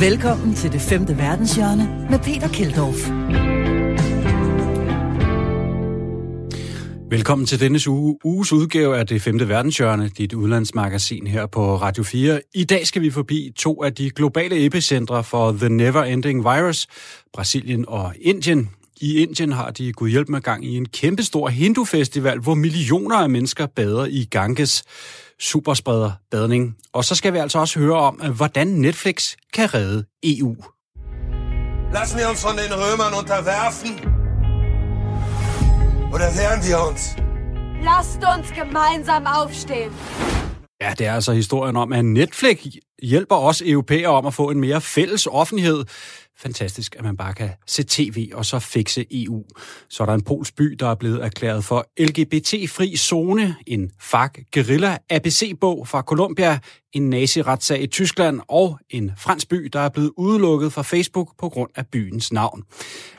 Velkommen til det femte verdenshjørne med Peter Keldorf. Velkommen til denne uge, uges udgave af det femte verdenshjørne, dit udlandsmagasin her på Radio 4. I dag skal vi forbi to af de globale epicentre for The Never Ending Virus, Brasilien og Indien. I Indien har de gået hjælp med gang i en kæmpestor hindufestival, hvor millioner af mennesker bader i Ganges superspreder badning. Og så skal vi altså også høre om, hvordan Netflix kan redde EU. Lassen wir uns von den Römern unterwerfen? Oder wehren wir uns? Lasst uns gemeinsam aufstehen. Ja, det er altså historien om, at Netflix hjælper os europæere om at få en mere fælles offentlighed. Fantastisk, at man bare kan se tv og så fikse EU. Så er der en polsk by, der er blevet erklæret for LGBT-fri zone, en FARC guerilla ABC-bog fra Colombia, en naziretssag i Tyskland og en fransk by, der er blevet udelukket fra Facebook på grund af byens navn.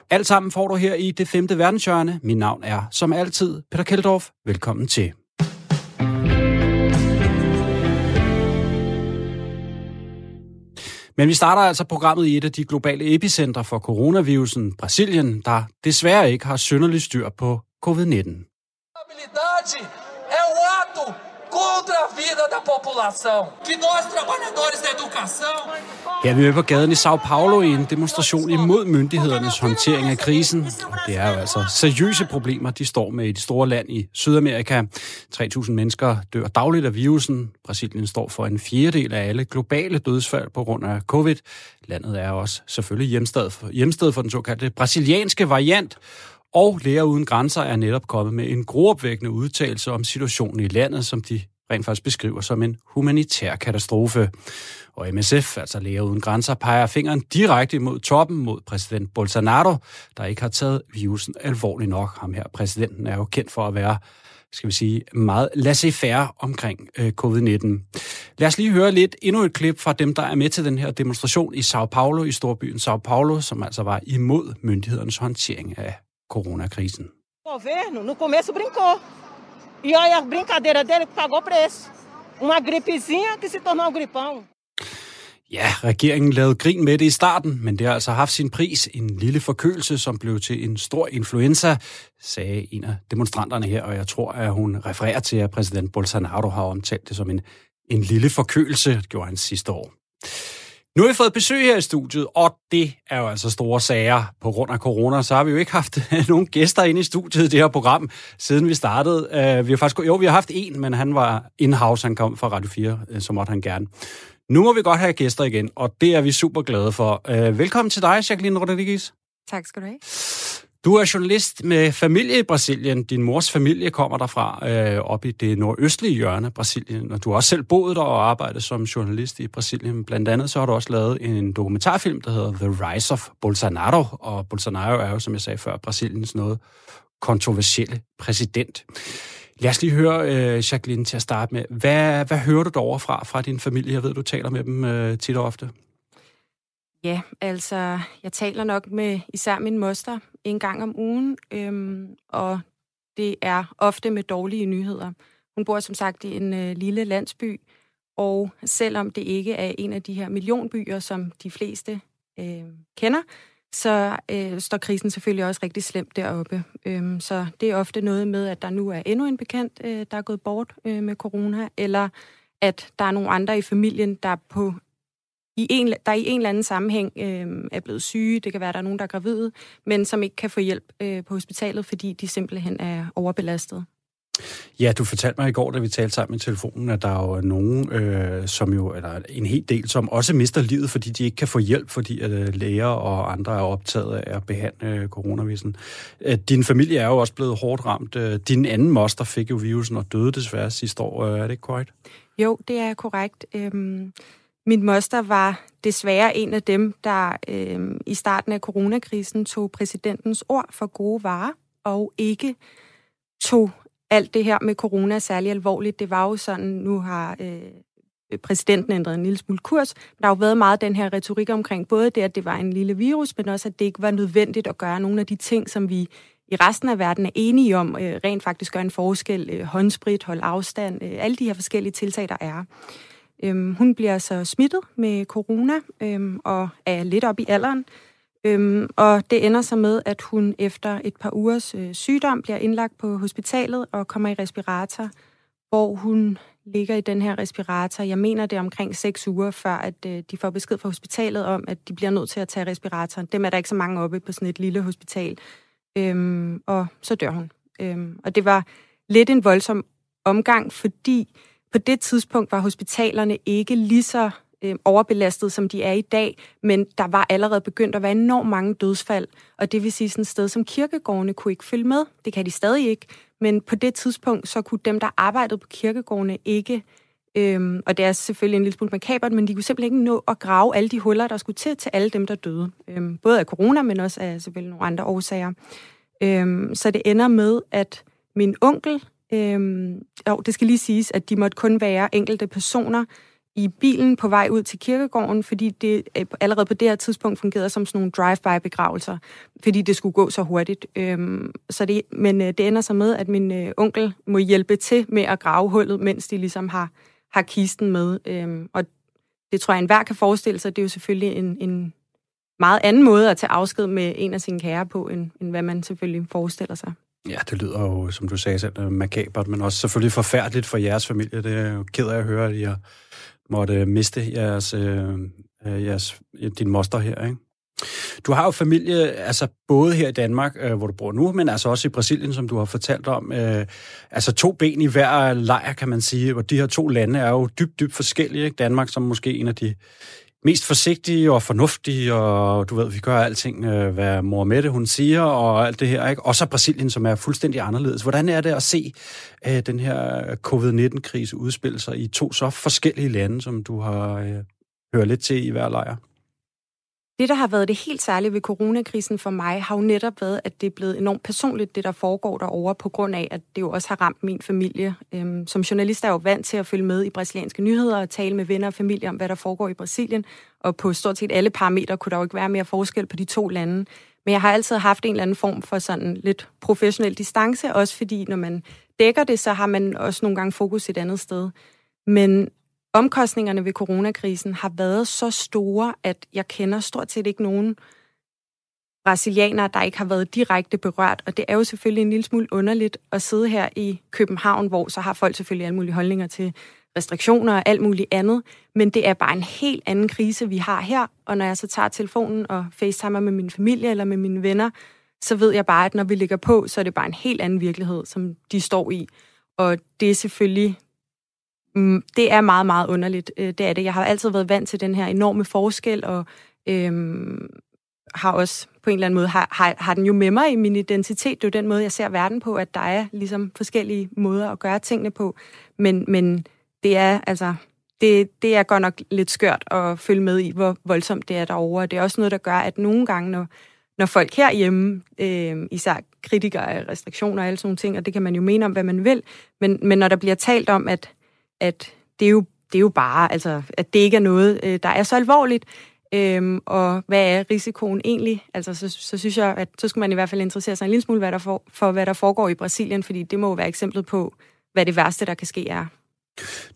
Alt sammen får du her i det femte verdenshjørne. Mit navn er som altid Peter Keldorf. Velkommen til. Men vi starter altså programmet i et af de globale epicentre for coronavirusen, Brasilien, der desværre ikke har synderligt styr på covid-19. Contra a vida da população. Que nós, trabalhadores da educação... Her er vi på gaden i Sao Paulo i en demonstration imod myndighedernes håndtering af krisen. Og det er jo altså seriøse problemer, de står med i det store land i Sydamerika. 3.000 mennesker dør dagligt af virusen. Brasilien står for en fjerdedel af alle globale dødsfald på grund af covid. Landet er også selvfølgelig hjemsted for, hjemsted for den såkaldte brasilianske variant. Og Læger Uden Grænser er netop kommet med en gruopvækkende udtalelse om situationen i landet, som de rent faktisk beskriver som en humanitær katastrofe. Og MSF, altså Læger Uden Grænser, peger fingeren direkte mod toppen mod præsident Bolsonaro, der ikke har taget virusen alvorligt nok. Ham her, præsidenten, er jo kendt for at være skal vi sige, meget laissez-faire omkring øh, covid-19. Lad os lige høre lidt endnu et klip fra dem, der er med til den her demonstration i Sao Paulo, i storbyen Sao Paulo, som altså var imod myndighedernes håndtering af coronakrisen. governo, no começo, brincou. E olha, a brincadeira dele pagou preço. Uma gripezinha que se tornou um gripão. Ja, regeringen lavede grin med det i starten, men det har altså haft sin pris. En lille forkølelse, som blev til en stor influenza, sagde en af demonstranterne her, og jeg tror, at hun refererer til, at præsident Bolsonaro har omtalt det som en, en lille forkølelse, det gjorde han sidste år. Nu har vi fået besøg her i studiet, og det er jo altså store sager. På grund af corona, så har vi jo ikke haft nogen gæster inde i studiet i det her program, siden vi startede. Uh, vi har faktisk, jo, vi har haft en, men han var in-house, han kom fra Radio 4, øh, så måtte han gerne. Nu må vi godt have gæster igen, og det er vi super glade for. Uh, velkommen til dig, Jacqueline Rodriguez. Tak skal du have. Du er journalist med familie i Brasilien. Din mors familie kommer derfra, øh, op i det nordøstlige hjørne af Brasilien. Og du har også selv boet der og arbejdet som journalist i Brasilien. Blandt andet så har du også lavet en dokumentarfilm, der hedder The Rise of Bolsonaro. Og Bolsonaro er jo, som jeg sagde før, Brasiliens noget kontroversielle præsident. Lad os lige høre, øh, Jacqueline, til at starte med. Hvad, hvad hører du derovre fra, fra din familie? Jeg ved, du taler med dem øh, tit og ofte. Ja, altså, jeg taler nok med især min moster en gang om ugen, øhm, og det er ofte med dårlige nyheder. Hun bor som sagt i en øh, lille landsby, og selvom det ikke er en af de her millionbyer, som de fleste øh, kender, så øh, står krisen selvfølgelig også rigtig slemt deroppe. Øhm, så det er ofte noget med, at der nu er endnu en bekendt, øh, der er gået bort øh, med corona, eller at der er nogle andre i familien, der på i en, der i en eller anden sammenhæng øh, er blevet syge. Det kan være, at der er nogen, der er gravide, men som ikke kan få hjælp øh, på hospitalet, fordi de simpelthen er overbelastet. Ja, du fortalte mig i går, da vi talte sammen i telefonen, at der er jo nogen, øh, som jo, eller en hel del, som også mister livet, fordi de ikke kan få hjælp, fordi at øh, læger og andre er optaget af at behandle øh, coronavirusen. Øh, din familie er jo også blevet hårdt ramt. Øh, din anden moster fik jo virusen og døde desværre sidste år. Øh, er det ikke korrekt? Jo, det er korrekt. Øhm, min moster var desværre en af dem, der øh, i starten af coronakrisen tog præsidentens ord for gode varer, og ikke tog alt det her med corona særlig alvorligt. Det var jo sådan, nu har øh, præsidenten ændret en lille smule kurs. Der har jo været meget den her retorik omkring både det, at det var en lille virus, men også, at det ikke var nødvendigt at gøre nogle af de ting, som vi i resten af verden er enige om, øh, rent faktisk gør en forskel. Øh, håndsprit, hold afstand, øh, alle de her forskellige tiltag, der er. Øhm, hun bliver så smittet med corona øhm, og er lidt op i alderen. Øhm, og det ender så med, at hun efter et par ugers øh, sygdom bliver indlagt på hospitalet og kommer i respirator, hvor hun ligger i den her respirator. Jeg mener, det er omkring 6 uger, før at øh, de får besked fra hospitalet om, at de bliver nødt til at tage respiratoren. Dem er der ikke så mange oppe på sådan et lille hospital. Øhm, og så dør hun. Øhm, og det var lidt en voldsom omgang, fordi på det tidspunkt var hospitalerne ikke lige så øh, overbelastet, som de er i dag, men der var allerede begyndt at være enormt mange dødsfald, og det vil sige sådan et sted som kirkegårdene kunne ikke følge med. Det kan de stadig ikke, men på det tidspunkt, så kunne dem, der arbejdede på kirkegårdene, ikke Øhm, og det er selvfølgelig en lille smule makabert, men de kunne simpelthen ikke nå at grave alle de huller, der skulle til til alle dem, der døde. Øhm, både af corona, men også af selvfølgelig nogle andre årsager. Øhm, så det ender med, at min onkel, øhm, jo, det skal lige siges, at de måtte kun være enkelte personer i bilen på vej ud til kirkegården, fordi det øh, allerede på det her tidspunkt fungerede som sådan nogle drive-by-begravelser, fordi det skulle gå så hurtigt. Øhm, så det, men øh, det ender så med, at min øh, onkel må hjælpe til med at grave hullet, mens de ligesom har, har kisten med. Øhm, og det tror jeg, enhver kan forestille sig. Det er jo selvfølgelig en, en meget anden måde at tage afsked med en af sine kære på, end, end hvad man selvfølgelig forestiller sig. Ja, det lyder jo, som du sagde selv, øh, makabert, men også selvfølgelig forfærdeligt for jeres familie. Det er jo ked af at høre, at I har måtte øh, miste jeres, øh, øh jeres, din moster her, ikke? Du har jo familie, altså både her i Danmark, øh, hvor du bor nu, men altså også i Brasilien, som du har fortalt om. Øh, altså to ben i hver lejr, kan man sige. Og de her to lande er jo dybt, dybt forskellige. Ikke? Danmark som måske en af de mest forsigtige og fornuftige, og du ved, vi gør alting, øh, hvad mor Mette hun siger, og alt det her, ikke? Og så Brasilien, som er fuldstændig anderledes. Hvordan er det at se øh, den her covid-19-krise udspille sig i to så forskellige lande, som du har øh, hørt lidt til i hver lejr? Det, der har været det helt særlige ved coronakrisen for mig, har jo netop været, at det er blevet enormt personligt, det der foregår derovre, på grund af, at det jo også har ramt min familie. Øhm, som journalist er jeg jo vant til at følge med i brasilianske nyheder og tale med venner og familie om, hvad der foregår i Brasilien. Og på stort set alle parametre kunne der jo ikke være mere forskel på de to lande. Men jeg har altid haft en eller anden form for sådan lidt professionel distance, også fordi når man dækker det, så har man også nogle gange fokus et andet sted. Men omkostningerne ved coronakrisen har været så store, at jeg kender stort set ikke nogen brasilianere, der ikke har været direkte berørt. Og det er jo selvfølgelig en lille smule underligt at sidde her i København, hvor så har folk selvfølgelig alle mulige holdninger til restriktioner og alt muligt andet. Men det er bare en helt anden krise, vi har her. Og når jeg så tager telefonen og facetimer med min familie eller med mine venner, så ved jeg bare, at når vi ligger på, så er det bare en helt anden virkelighed, som de står i. Og det er selvfølgelig Mm, det er meget, meget underligt. Øh, det er det. Jeg har altid været vant til den her enorme forskel, og øhm, har også på en eller anden måde, har, har, har den jo med mig i min identitet. Det er jo den måde, jeg ser verden på, at der er ligesom forskellige måder at gøre tingene på. Men, men det er altså, det, det er godt nok lidt skørt at følge med i, hvor voldsomt det er derovre. Det er også noget, der gør, at nogle gange, når, når folk herhjemme, øh, især kritikere af restriktioner og alle sådan nogle ting, og det kan man jo mene om, hvad man vil, men, men når der bliver talt om, at at det er jo, det er jo bare, altså, at det ikke er noget, øh, der er så alvorligt, Øhm, og hvad er risikoen egentlig? Altså, så, så synes jeg, at så skal man i hvert fald interessere sig en lille smule hvad der for, for, hvad der foregår i Brasilien, fordi det må jo være eksemplet på, hvad det værste, der kan ske, er.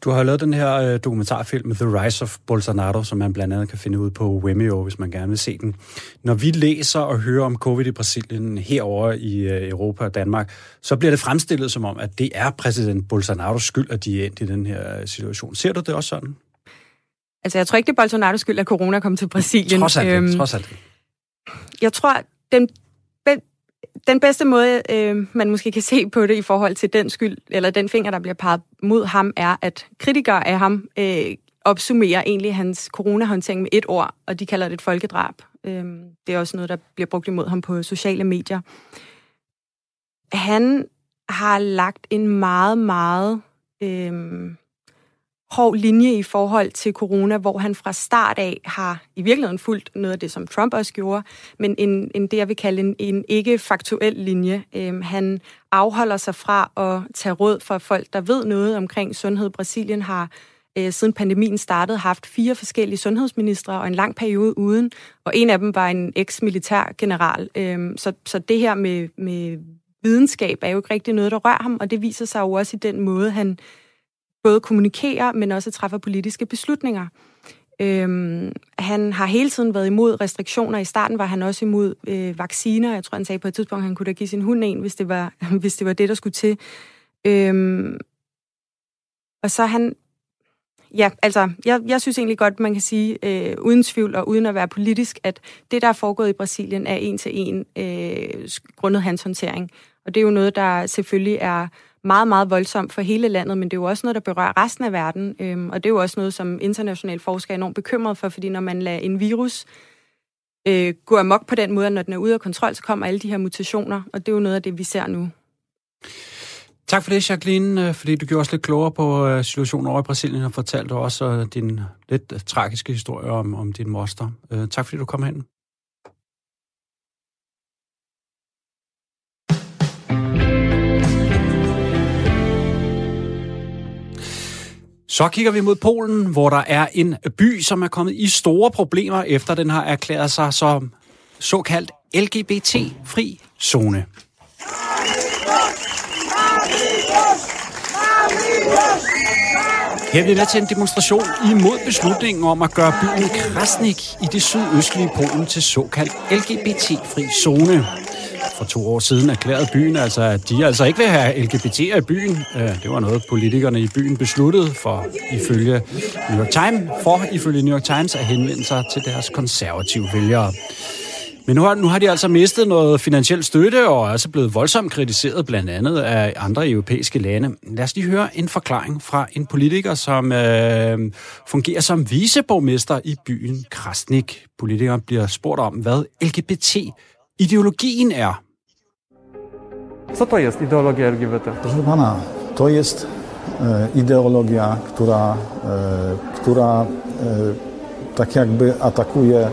Du har lavet den her øh, dokumentarfilm The Rise of Bolsonaro, som man blandt andet kan finde ud på Vimeo, hvis man gerne vil se den. Når vi læser og hører om covid i Brasilien herover i øh, Europa og Danmark, så bliver det fremstillet som om, at det er præsident Bolsonaros skyld, at de er endt i den her situation. Ser du det også sådan? Altså, jeg tror ikke, det er Bolsonaros skyld, at corona kom til Brasilien. Trods alt, øhm, trods alt. Jeg tror, den den bedste måde, øh, man måske kan se på det i forhold til den skyld, eller den finger, der bliver peget mod ham, er, at kritikere af ham øh, opsummerer egentlig hans coronahåndtering med et ord, og de kalder det et folkedrab. Øh, det er også noget, der bliver brugt imod ham på sociale medier. Han har lagt en meget, meget øh, hård linje i forhold til corona, hvor han fra start af har i virkeligheden fulgt noget af det, som Trump også gjorde, men en, en det, jeg vil kalde en, en ikke-faktuel linje. Øhm, han afholder sig fra at tage råd fra folk, der ved noget omkring sundhed. Brasilien har øh, siden pandemien startede, haft fire forskellige sundhedsministre og en lang periode uden, og en af dem var en eks-militær general. Øhm, så, så det her med, med videnskab er jo ikke rigtig noget, der rører ham, og det viser sig jo også i den måde, han både kommunikerer, men også træffer politiske beslutninger. Øhm, han har hele tiden været imod restriktioner. I starten var han også imod øh, vacciner. Jeg tror, han sagde på et tidspunkt, at han kunne da give sin hund en, hvis det var, hvis det, var det, der skulle til. Øhm, og så han... Ja, altså, jeg, jeg synes egentlig godt, man kan sige, øh, uden tvivl og uden at være politisk, at det, der er foregået i Brasilien, er en til en øh, grundet hans håndtering. Og det er jo noget, der selvfølgelig er meget, meget voldsomt for hele landet, men det er jo også noget, der berører resten af verden. Øhm, og det er jo også noget, som internationale forskere er enormt bekymret for, fordi når man lader en virus øh, gå amok på den måde, når den er ude af kontrol, så kommer alle de her mutationer, og det er jo noget af det, vi ser nu. Tak for det, Jacqueline, øh, fordi du gjorde os lidt klogere på øh, situationen over i Brasilien og fortalte også øh, din lidt tragiske historie om, om din moster. Tak fordi du kom hen. Så kigger vi mod Polen, hvor der er en by, som er kommet i store problemer, efter den har erklæret sig som såkaldt LGBT-fri zone. Her bliver med til en demonstration imod beslutningen om at gøre byen Krasnik i det sydøstlige Polen til såkaldt LGBT-fri zone for to år siden erklærede byen altså, at de altså ikke vil have LGBT'er i byen. Øh, det var noget, politikerne i byen besluttede for ifølge New York Times, for ifølge New York Times at henvende sig til deres konservative vælgere. Men nu har, nu har de altså mistet noget finansiel støtte og er altså blevet voldsomt kritiseret blandt andet af andre europæiske lande. Lad os lige høre en forklaring fra en politiker, som øh, fungerer som viceborgmester i byen Krasnik. Politikeren bliver spurgt om, hvad LGBT-ideologien er. Co to jest ideologia LGBT? Proszę pana, to jest e, ideologia, która, e, która e, tak jakby atakuje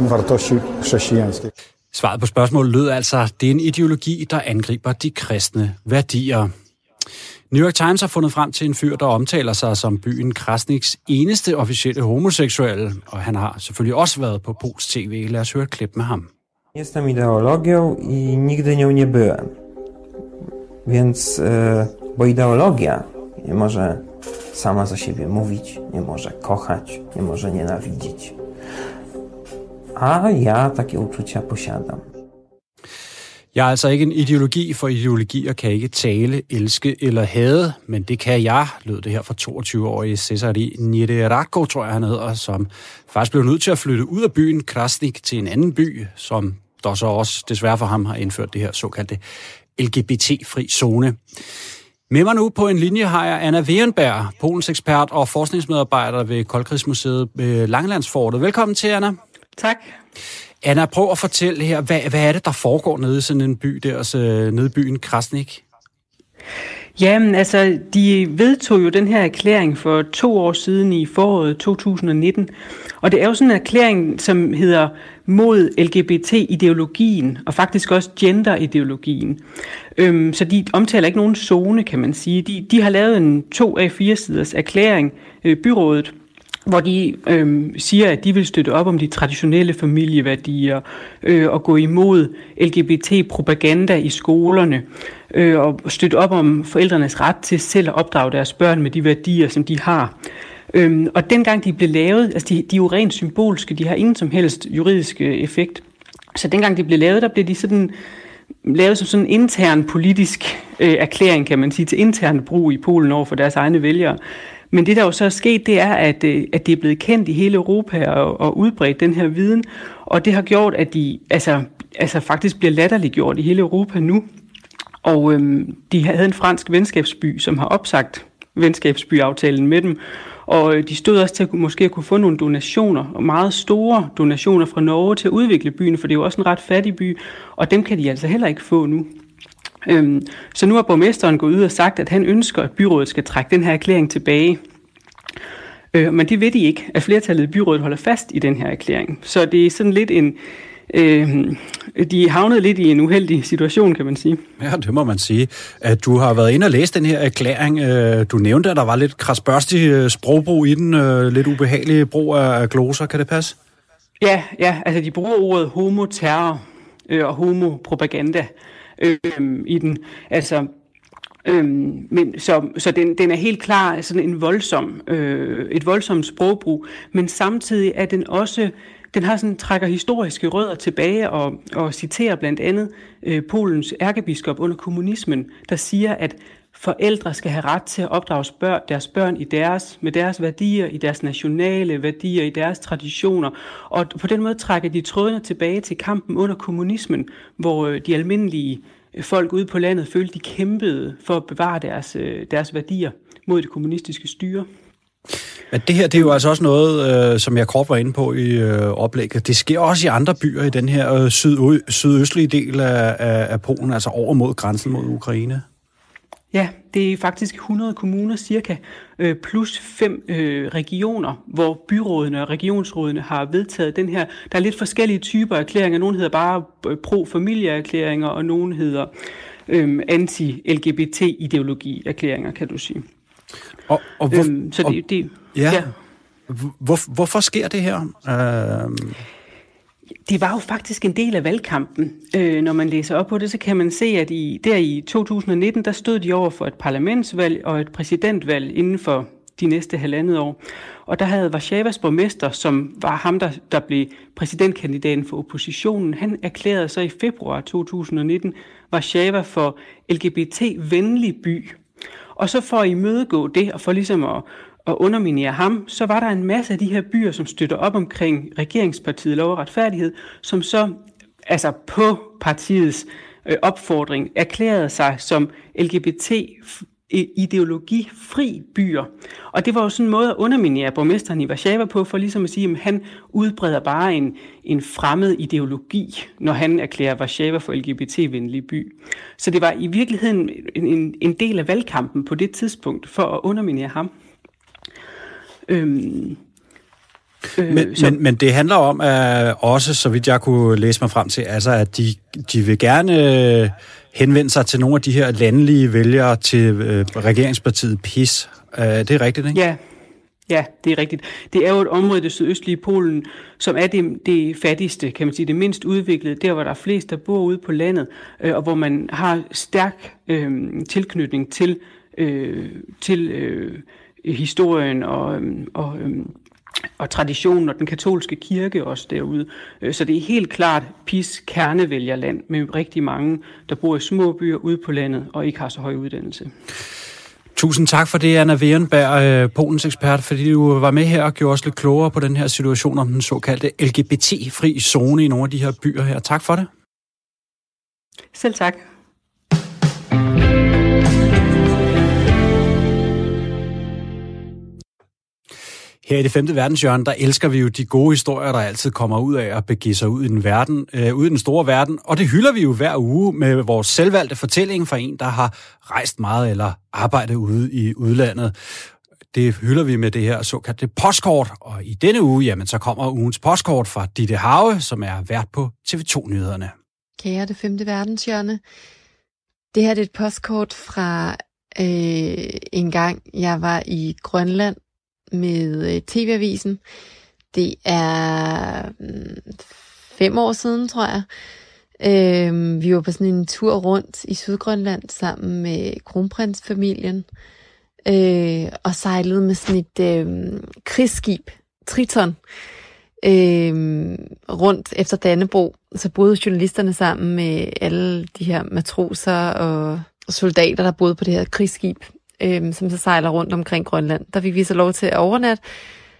wartości chrześcijańskie. Svaret på spørgsmålet lød altså, det er en ideologi, der angriber de kristne værdier. New York Times har fundet frem til en fyr, der omtaler sig som byen Krasniks eneste officielle homoseksuelle, og han har selvfølgelig også været på Pols TV. Lad os høre et klip med ham. Jestem ideologią i nigdy nią nie byłem. Więc, e, bo ideologia nie może sama za siebie mówić, nie może kochać, nie może nienawidzić. A ja takie uczucia posiadam. Jeg er altså ikke en ideologi, for ideologier kan ikke tale, elske eller hade, men det kan jeg, lød det her fra 22-årige Cesari Nierako, tror jeg han hedder, som faktisk blev nødt til at flytte ud af byen Krasnik til en anden by, som der så også desværre for ham har indført det her såkaldte LGBT-fri zone. Med mig nu på en linje har jeg Anna Werenberg, Polens ekspert og forskningsmedarbejder ved Koldkrigsmuseet ved Langelandsfortet. Velkommen til, Anna. Tak. Anna, prøv at fortælle her, hvad, hvad er det, der foregår nede i sådan en by der, så nede i byen Krasnik? Jamen, altså, de vedtog jo den her erklæring for to år siden i foråret 2019. Og det er jo sådan en erklæring, som hedder mod LGBT-ideologien, og faktisk også gender-ideologien. Øhm, så de omtaler ikke nogen zone, kan man sige. De, de har lavet en to af fire siders erklæring, øh, byrådet, hvor de øh, siger, at de vil støtte op om de traditionelle familieværdier øh, og gå imod LGBT-propaganda i skolerne øh, og støtte op om forældrenes ret til selv at opdrage deres børn med de værdier, som de har. Øhm, og dengang de blev lavet, altså de, de er jo rent symbolske, de har ingen som helst juridisk øh, effekt. Så dengang de blev lavet, der blev de sådan lavet som sådan en intern politisk øh, erklæring, kan man sige, til intern brug i Polen over for deres egne vælgere. Men det, der jo så er sket, det er, at, øh, at det er blevet kendt i hele Europa og, og udbredt den her viden, og det har gjort, at de altså, altså faktisk bliver latterliggjort i hele Europa nu. Og øhm, de havde en fransk venskabsby, som har opsagt venskabsbyaftalen med dem, og øh, de stod også til at måske at kunne få nogle donationer, og meget store donationer fra Norge til at udvikle byen, for det er jo også en ret fattig by, og dem kan de altså heller ikke få nu. Øhm, så nu har borgmesteren gået ud og sagt, at han ønsker, at byrådet skal trække den her erklæring tilbage. Øh, men det ved de ikke, at flertallet i byrådet holder fast i den her erklæring. Så det er sådan lidt en, øh, de havnet lidt i en uheldig situation, kan man sige. Ja, det må man sige. At du har været inde og læst den her erklæring. Øh, du nævnte, at der var lidt krasbørstig øh, sprogbrug i den, øh, lidt ubehagelig brug af gloser. Kan det passe? Ja, ja, altså de bruger ordet homoterror og homopropaganda øh, i den. Altså, Øhm, men så så den, den er helt klar sådan en voldsom, øh, et voldsomt sprogbrug, men samtidig er den også den har sådan, trækker historiske rødder tilbage og, og citerer blandt andet øh, Polens ærkebiskop under kommunismen, der siger, at forældre skal have ret til at opdrage børn, deres børn i deres, med deres værdier, i deres nationale værdier, i deres traditioner. Og på den måde trækker de trådene tilbage til kampen under kommunismen, hvor øh, de almindelige øh, folk ude på landet følte, de kæmpede for at bevare deres, øh, deres værdier mod det kommunistiske styre. Men det her, det er jo altså også noget, øh, som jeg kort var inde på i øh, oplægget. Det sker også i andre byer i den her øh, syd, sydøstlige del af, af, af Polen, altså over mod grænsen mod Ukraine. Ja, det er faktisk 100 kommuner cirka, øh, plus fem øh, regioner, hvor byrådene og regionsrådene har vedtaget den her. Der er lidt forskellige typer erklæringer. Nogle hedder bare øh, pro-familieerklæringer, og nogle hedder øh, anti-LGBT-ideologi-erklæringer, kan du sige. Og, og hvor, øhm, så det, det, ja. ja. Hvor, hvorfor sker det her? Øh... Det var jo faktisk en del af valgkampen. Øh, når man læser op på det, så kan man se, at i, der i 2019, der stod de over for et parlamentsvalg og et præsidentvalg inden for de næste halvandet år. Og der havde Varsjavas borgmester, som var ham, der, der blev præsidentkandidaten for oppositionen, han erklærede så i februar 2019 Varsjava for LGBT-venlig by. Og så for at imødegå det, og for ligesom at, at underminere ham, så var der en masse af de her byer, som støtter op omkring regeringspartiet Lov og Retfærdighed, som så altså på partiets øh, opfordring erklærede sig som LGBT ideologifri byer. Og det var jo sådan en måde at underminere borgmesteren i Warszawa på, for ligesom at sige, at han udbreder bare en, en fremmed ideologi, når han erklærer Warszawa for LGBT-venlig by. Så det var i virkeligheden en, en del af valgkampen på det tidspunkt for at underminere ham. Øhm, øh, men, så... men, men det handler om at også, så vidt jeg kunne læse mig frem til, altså at de, de vil gerne øh, henvende sig til nogle af de her landlige vælgere til øh, regeringspartiet PIS. Øh, det er rigtigt, ikke? Ja, Ja, det er rigtigt. Det er jo et område i det sydøstlige Polen, som er det, det fattigste, kan man sige, det mindst udviklede, der hvor der er flest, der bor ude på landet, øh, og hvor man har stærk øh, tilknytning til, øh, til øh, historien og, øh, og øh, og traditionen og den katolske kirke også derude. Øh, så det er helt klart PIS kernevælgerland med rigtig mange, der bor i små byer ude på landet og ikke har så høj uddannelse. Tusind tak for det, Anna Werenberg, øh, Polens ekspert, fordi du var med her og gjorde os lidt klogere på den her situation om den såkaldte LGBT-fri zone i nogle af de her byer her. Tak for det. Selv tak. Her i det femte verdenshjørne, der elsker vi jo de gode historier, der altid kommer ud af at begive sig ud i den, verden, øh, ud i den store verden. Og det hylder vi jo hver uge med vores selvvalgte fortælling fra en, der har rejst meget eller arbejdet ude i udlandet. Det hylder vi med det her såkaldte postkort. Og i denne uge, jamen, så kommer ugens postkort fra Ditte Have, som er vært på TV2-nyhederne. Kære det femte verdenshjørne. Det her er et postkort fra øh, en gang, jeg var i Grønland med øh, TV-avisen. Det er mm, fem år siden, tror jeg. Øh, vi var på sådan en tur rundt i Sydgrønland sammen med kronprinsfamilien øh, og sejlede med sådan et øh, krigsskib, Triton, øh, rundt efter Dannebro. Så boede journalisterne sammen med alle de her matroser og soldater, der boede på det her krigsskib øh, som så sejler rundt omkring Grønland. Der fik vi så lov til at overnatte.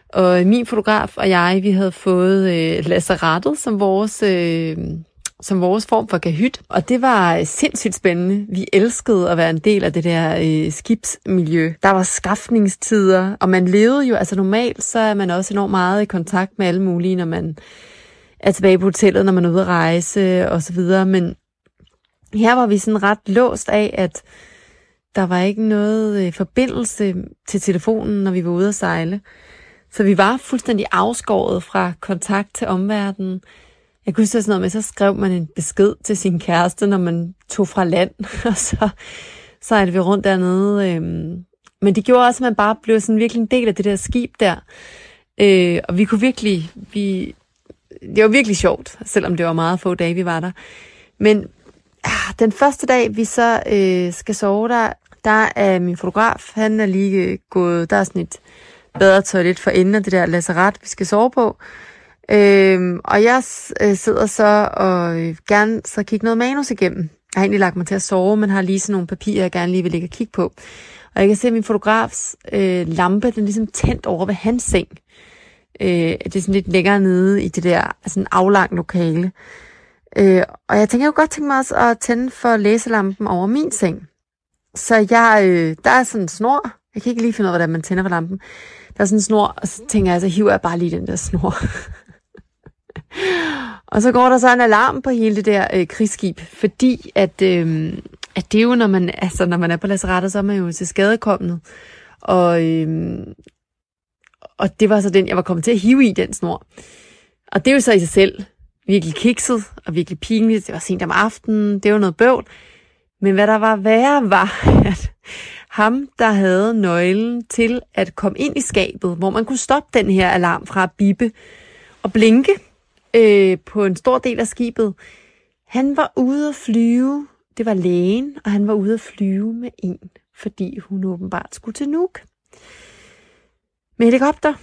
Og min fotograf og jeg, vi havde fået øh, lazarettet som vores, øh, som vores form for kahyt. Og det var sindssygt spændende. Vi elskede at være en del af det der øh, skibsmiljø. Der var skaffningstider, og man levede jo, altså normalt, så er man også enormt meget i kontakt med alle mulige, når man er tilbage på hotellet, når man er ude at rejse og så videre. Men her var vi sådan ret låst af, at der var ikke noget øh, forbindelse til telefonen, når vi var ude at sejle. Så vi var fuldstændig afskåret fra kontakt til omverdenen. Jeg kunne huske sådan noget med, så skrev man en besked til sin kæreste, når man tog fra land, og så sejlede vi rundt dernede. Øhm. Men det gjorde også, at man bare blev sådan virkelig en del af det der skib der. Øh, og vi kunne virkelig, vi, det var virkelig sjovt, selvom det var meget få dage, vi var der. Men ah, den første dag, vi så øh, skal sove der, der er min fotograf, han er lige øh, gået, der er sådan et bedre toilet for enden af det der lazaret, vi skal sove på. Øhm, og jeg øh, sidder så og øh, gerne så kigge noget manus igennem. Jeg har egentlig lagt mig til at sove, men har lige sådan nogle papirer, jeg gerne lige vil ligge og kigge på. Og jeg kan se, at min fotografs øh, lampe, den er ligesom tændt over ved hans seng. Øh, det er sådan lidt længere nede i det der sådan aflang lokale. Øh, og jeg tænker, jeg kunne godt tænke mig også at tænde for læselampen over min seng. Så jeg, øh, der er sådan en snor. Jeg kan ikke lige finde ud af, hvordan man tænder for lampen. Der er sådan en snor, og så tænker jeg, så hiver jeg bare lige den der snor. og så går der så en alarm på hele det der øh, krigsskib, fordi at, øh, at det er jo, når man, altså, når man er på lazarettet, så er man jo til skadekommende. Og, øh, og det var så den, jeg var kommet til at hive i, den snor. Og det er jo så i sig selv virkelig kikset og virkelig pinligt. Det var sent om aftenen, det var noget bøvl. Men hvad der var værre, var, at ham, der havde nøglen til at komme ind i skabet, hvor man kunne stoppe den her alarm fra at bippe og blinke øh, på en stor del af skibet, han var ude at flyve. Det var lægen, og han var ude at flyve med en, fordi hun åbenbart skulle til Nuuk. Med helikopter.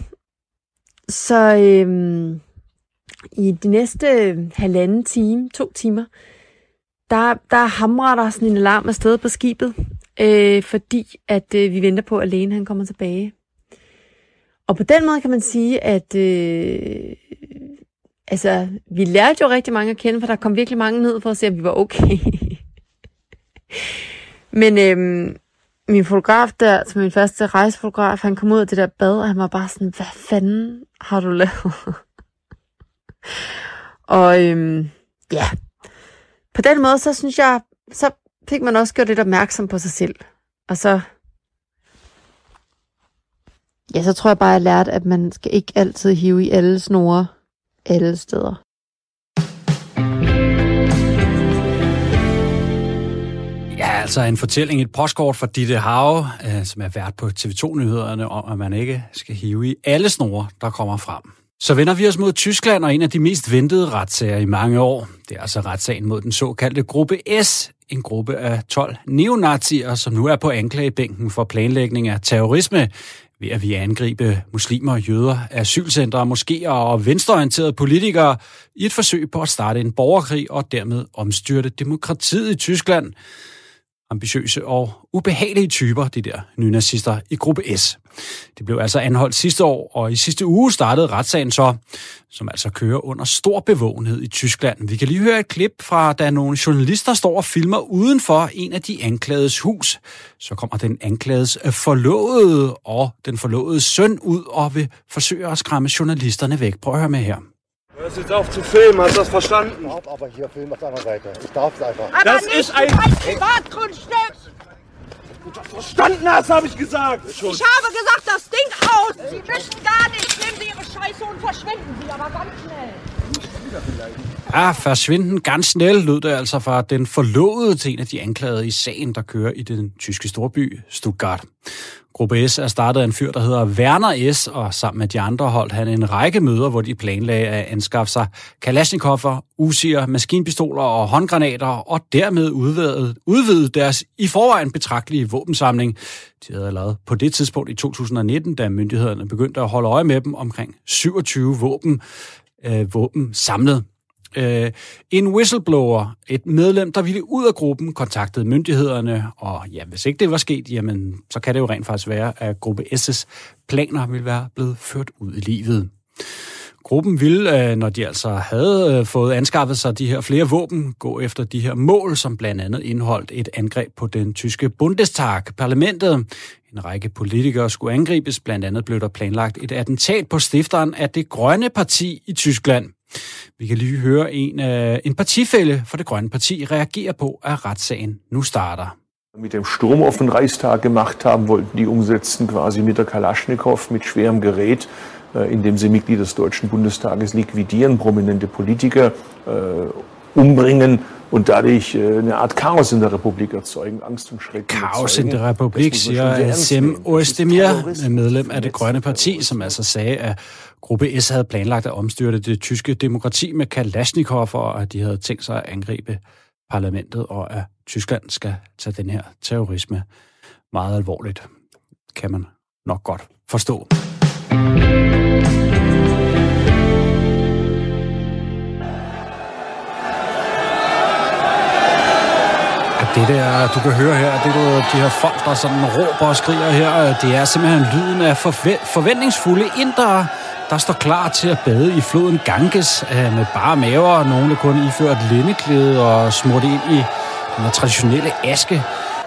Så øh, i de næste halvanden time, to timer, der, der hamrer der sådan en alarm afsted på skibet, øh, fordi at øh, vi venter på, at lægen han kommer tilbage. Og på den måde kan man sige, at øh, altså, vi lærte jo rigtig mange at kende, for der kom virkelig mange ned for at se, at vi var okay. Men øh, min fotograf der, som min første rejsefotograf, han kom ud af det der bad, og han var bare sådan, hvad fanden har du lavet? og øhm, ja, på den måde, så synes jeg, så fik man også gjort lidt opmærksom på sig selv. Og så, ja, så tror jeg bare, jeg lærte, at man skal ikke altid hive i alle snore alle steder. Ja, altså en fortælling, et postkort fra Ditte Have, øh, som er vært på TV2-nyhederne, om at man ikke skal hive i alle snore, der kommer frem. Så vender vi os mod Tyskland og en af de mest ventede retssager i mange år. Det er altså retssagen mod den såkaldte gruppe S, en gruppe af 12 neonazier, som nu er på anklagebænken for planlægning af terrorisme, ved at vi angribe muslimer, jøder, asylcentre, moskéer og venstreorienterede politikere i et forsøg på at starte en borgerkrig og dermed omstyrte demokratiet i Tyskland ambitiøse og ubehagelige typer, de der nynazister i gruppe S. Det blev altså anholdt sidste år, og i sidste uge startede retssagen så, som altså kører under stor bevågenhed i Tyskland. Vi kan lige høre et klip fra, da nogle journalister står og filmer uden for en af de anklagedes hus. Så kommer den anklagedes øh, forlovede og den forlovede søn ud og vil forsøge at skræmme journalisterne væk. Prøv at høre med her. Hör jetzt auf zu filmen, hast du das verstanden? Ich aber hier Film auf deiner Seite. Ich darf es einfach. Aber das nicht ist ein... Privatgrundstück! Verstanden hast, habe ich gesagt. Ich habe gesagt, das Ding aus! Sie wissen gar nicht, nehmen Sie Ihre Scheiße und verschwinden Sie, aber ganz schnell. Ja, forsvinden ganz snel, lød det altså fra den forlovede til en af de anklagede i sagen, der kører i den tyske storby Stuttgart. Gruppe S er startet af en fyr, der hedder Werner S., og sammen med de andre holdt han en række møder, hvor de planlagde at anskaffe sig Kalashnikov'er, Usier, maskinpistoler og håndgranater, og dermed udvide udvidet deres i forvejen betragtelige våbensamling. De havde lavet på det tidspunkt i 2019, da myndighederne begyndte at holde øje med dem, omkring 27 våben, øh, våben samlet. Øh, en whistleblower, et medlem, der ville ud af gruppen, kontaktede myndighederne, og ja, hvis ikke det var sket, jamen, så kan det jo rent faktisk være, at gruppe S's planer ville være blevet ført ud i livet. Gruppen ville, øh, når de altså havde øh, fået anskaffet sig de her flere våben, gå efter de her mål, som blandt andet indeholdt et angreb på den tyske Bundestag, parlamentet. En række politikere skulle angribes, blandt andet blev der planlagt et attentat på stifteren af det grønne parti i Tyskland. Vi kan lige høre en, uh, en partifælde for det grønne parti reagere på, at retssagen nu starter. Mit dem Sturm auf den Reichstag gemacht haben, wollten die umsetzen quasi mit der Kalaschnikow, mit schwerem Gerät, äh, indem sie Mitglieder des Deutschen Bundestages liquidieren, prominente Politiker äh, umbringen und dadurch äh, eine Art Chaos in der Republik erzeugen, Angst und Schrecken Chaos in der Republik, siger Sem Oestemir, medlem af det grønne parti, som altså sagde, at Gruppe S havde planlagt at omstyrte det tyske demokrati med Kalashnikov, og at de havde tænkt sig at angribe parlamentet, og at Tyskland skal tage den her terrorisme meget alvorligt. Kan man nok godt forstå. Det der, du kan høre her, det er de her folk, der sådan råber og skriger her, det er simpelthen lyden af forventningsfulde indre, der står klar til at bade i floden Ganges øh, med bare maver, nogle kun iført lindeklæde og smurt ind i den traditionelle aske.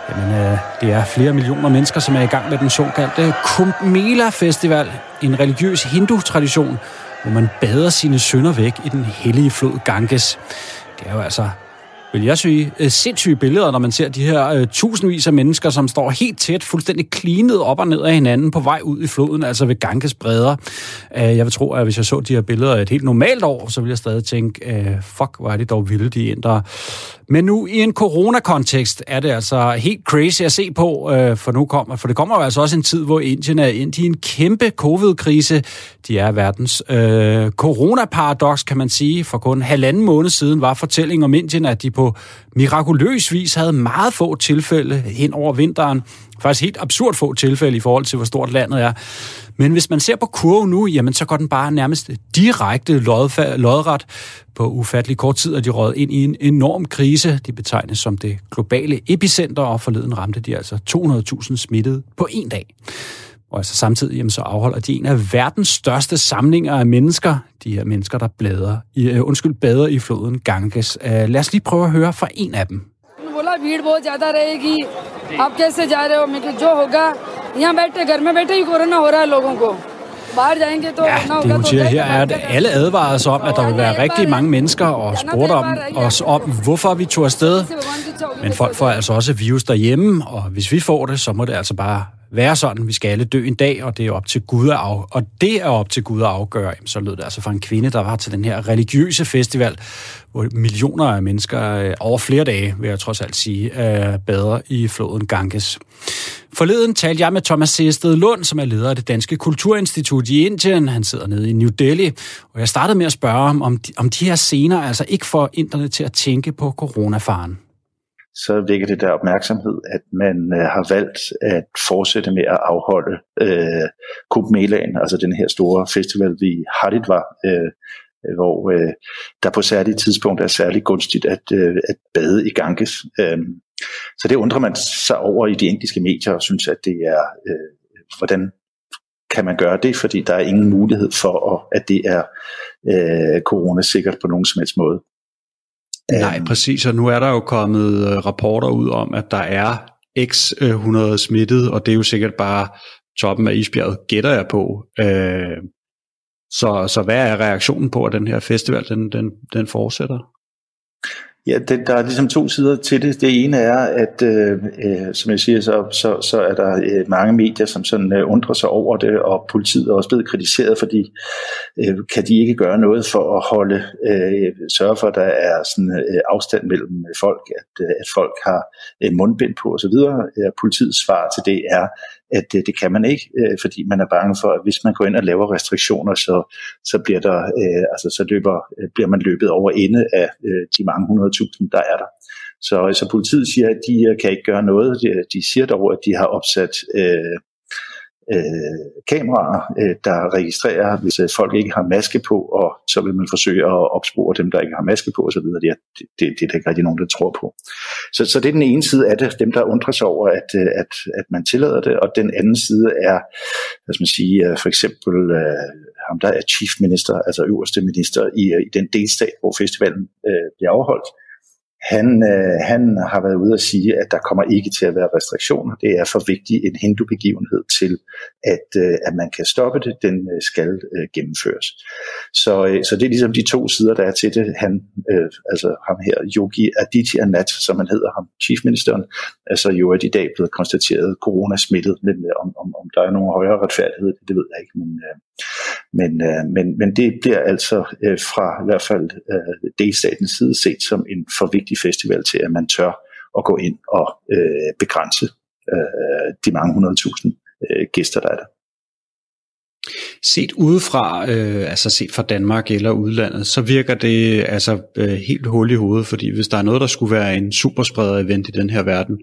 Jamen, øh, det er flere millioner mennesker, som er i gang med den såkaldte Kumbh Mela Festival, en religiøs hindu-tradition, hvor man bader sine synder væk i den hellige flod Ganges. Det er jo altså vil jeg sige, øh, sindssyge billeder, når man ser de her øh, tusindvis af mennesker, som står helt tæt, fuldstændig klinet op og ned af hinanden på vej ud i floden, altså ved Ganges bredder. Øh, jeg vil tro, at hvis jeg så de her billeder et helt normalt år, så ville jeg stadig tænke, øh, fuck, hvor er det dog vilde, de indre. Men nu i en coronakontekst er det altså helt crazy at se på, øh, for nu kommer, for det kommer jo altså også en tid, hvor Indien er ind i en kæmpe covid-krise. De er verdens øh, coronaparadox, kan man sige. For kun halvanden måned siden var fortællingen om Indien, at de på mirakuløs vis havde meget få tilfælde hen over vinteren. Faktisk helt absurd få tilfælde i forhold til, hvor stort landet er. Men hvis man ser på kurven nu, jamen så går den bare nærmest direkte lodret. På ufattelig kort tid er de røget ind i en enorm krise. De betegnes som det globale epicenter, og forleden ramte de altså 200.000 smittede på en dag. Og altså samtidig jamen, så afholder de en af verdens største samlinger af mennesker. De her mennesker, der blæder i, uh, undskyld, bader i floden Ganges. Uh, lad os lige prøve at høre fra en af dem. बोला भीड़ बहुत ज्यादा रहेगी आप कैसे जा रहे हो मैं जो होगा यहाँ बैठे घर में बैठे ही कोरोना हो रहा है लोगों को बाहर जाएंगे तो ja, det hun siger her er, at alle advarede sig om, at der vil være rigtig mange mennesker og spurgte om, os om, hvorfor vi tog afsted. Men folk får altså også virus derhjemme, og hvis vi får det, så må det altså bare være sådan, vi skal alle dø en dag, og det er op til Gud at af, og det er op til Gud at afgøre. Så lød det altså fra en kvinde, der var til den her religiøse festival, hvor millioner af mennesker øh, over flere dage, vil jeg trods alt sige, øh, bader i floden Ganges. Forleden talte jeg med Thomas Seested Lund, som er leder af det Danske Kulturinstitut i Indien. Han sidder nede i New Delhi, og jeg startede med at spørge ham, om de, om de her scener altså ikke får inderne til at tænke på coronafaren så vækker det der opmærksomhed, at man øh, har valgt at fortsætte med at afholde øh, Kumbh altså den her store festival vi Haridwar, øh, hvor øh, der på særlige tidspunkt er særligt gunstigt at, øh, at bade i Ganges. Øh, så det undrer man sig over i de indiske medier og synes, at det er, øh, hvordan kan man gøre det, fordi der er ingen mulighed for, at det er øh, coronasikkert på nogen som helst måde. Nej, præcis, og nu er der jo kommet øh, rapporter ud om, at der er x 100 smittet, og det er jo sikkert bare toppen af isbjerget, gætter jeg på. Øh, så, så hvad er reaktionen på, at den her festival den, den, den fortsætter? Ja, det, der er ligesom to sider til det. Det ene er, at øh, øh, som jeg siger, så, så, så er der øh, mange medier, som sådan øh, undrer sig over det, og politiet er også blevet kritiseret, fordi øh, kan de ikke gøre noget for at holde, øh, sørge for, at der er sådan øh, afstand mellem folk, at, øh, at folk har øh, mundbind på osv. Øh, politiets svar til det er, at øh, det kan man ikke, øh, fordi man er bange for, at hvis man går ind og laver restriktioner, så, så, bliver, der, øh, altså, så løber, øh, bliver man løbet over ende af øh, de mange hundredtusind, der er der. Så, så politiet siger, at de øh, kan ikke gøre noget. De, de siger dog, at de har opsat øh, øh, kameraer, øh, der registrerer, hvis øh, folk ikke har maske på, og så vil man forsøge at opspore dem, der ikke har maske på osv. Det, det, det, det er der ikke rigtig nogen, der tror på. Så, så det er den ene side af det, dem der undrer sig over, at, øh, at, at man tillader det, og den anden side er, hvad skal man sige, øh, for eksempel øh, ham der er chief minister, altså øverste minister i, øh, i den delstat, hvor festivalen øh, bliver afholdt, han, øh, han har været ude at sige, at der kommer ikke til at være restriktioner. Det er for vigtig en hindu-begivenhed til, at, øh, at man kan stoppe det. Den øh, skal øh, gennemføres. Så, øh, så det er ligesom de to sider, der er til det. Han, øh, altså ham her, Yogi Adityanath, som han hedder, ham chiefministeren, altså jo i dag blevet konstateret coronasmittet, men øh, om, om, om der er nogen højere retfærdighed, det ved jeg ikke, men, øh, men, øh, men, men det bliver altså øh, fra i hvert fald øh, delstatens side set som en for vigtig festival til, at man tør at gå ind og øh, begrænse øh, de mange hundredtusind øh, gæster, der er der. Set udefra, øh, altså set fra Danmark eller udlandet, så virker det altså øh, helt hul i hovedet, fordi hvis der er noget, der skulle være en superspreder event i den her verden,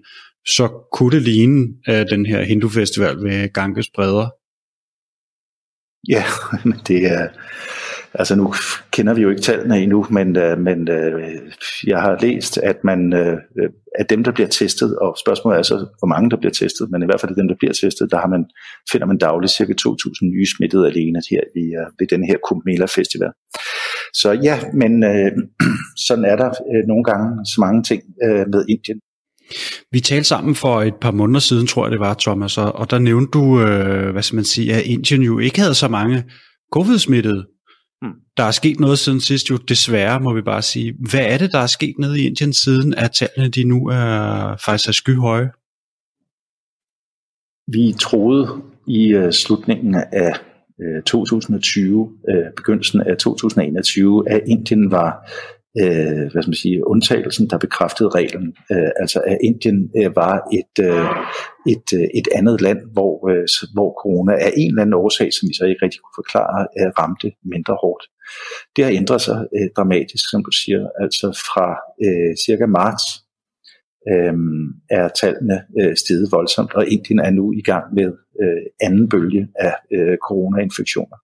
så kunne det ligne øh, den her Hindu-festival ved Ganges bredder. Ja, men det er... Altså nu kender vi jo ikke tallene endnu, men, øh, men øh, jeg har læst, at man øh, at dem, der bliver testet, og spørgsmålet er så, hvor mange der bliver testet, men i hvert fald dem, der bliver testet, der har man, finder man dagligt cirka 2.000 nye smittede alene her ved, ved den her Kumbh Festival. Så ja, men øh, sådan er der øh, nogle gange så mange ting øh, med Indien. Vi talte sammen for et par måneder siden, tror jeg det var, Thomas, og der nævnte du, øh, hvad skal man sige, at Indien jo ikke havde så mange covid-smittede. Hmm. Der er sket noget siden sidst jo, desværre må vi bare sige. Hvad er det, der er sket nede i Indien siden, at tallene de nu er faktisk er skyhøje? Vi troede i uh, slutningen af uh, 2020, uh, begyndelsen af 2021, at Indien var øh, hvad skal man sige, undtagelsen, der bekræftede reglen. Øh, altså at Indien øh, var et, øh, et, øh, et andet land, hvor, øh, hvor corona af en eller anden årsag, som vi så ikke rigtig kunne forklare, øh, ramte mindre hårdt. Det har ændret sig øh, dramatisk, som du siger. Altså fra øh, cirka marts øh, er tallene øh, steget voldsomt, og Indien er nu i gang med øh, anden bølge af øh, coronainfektioner.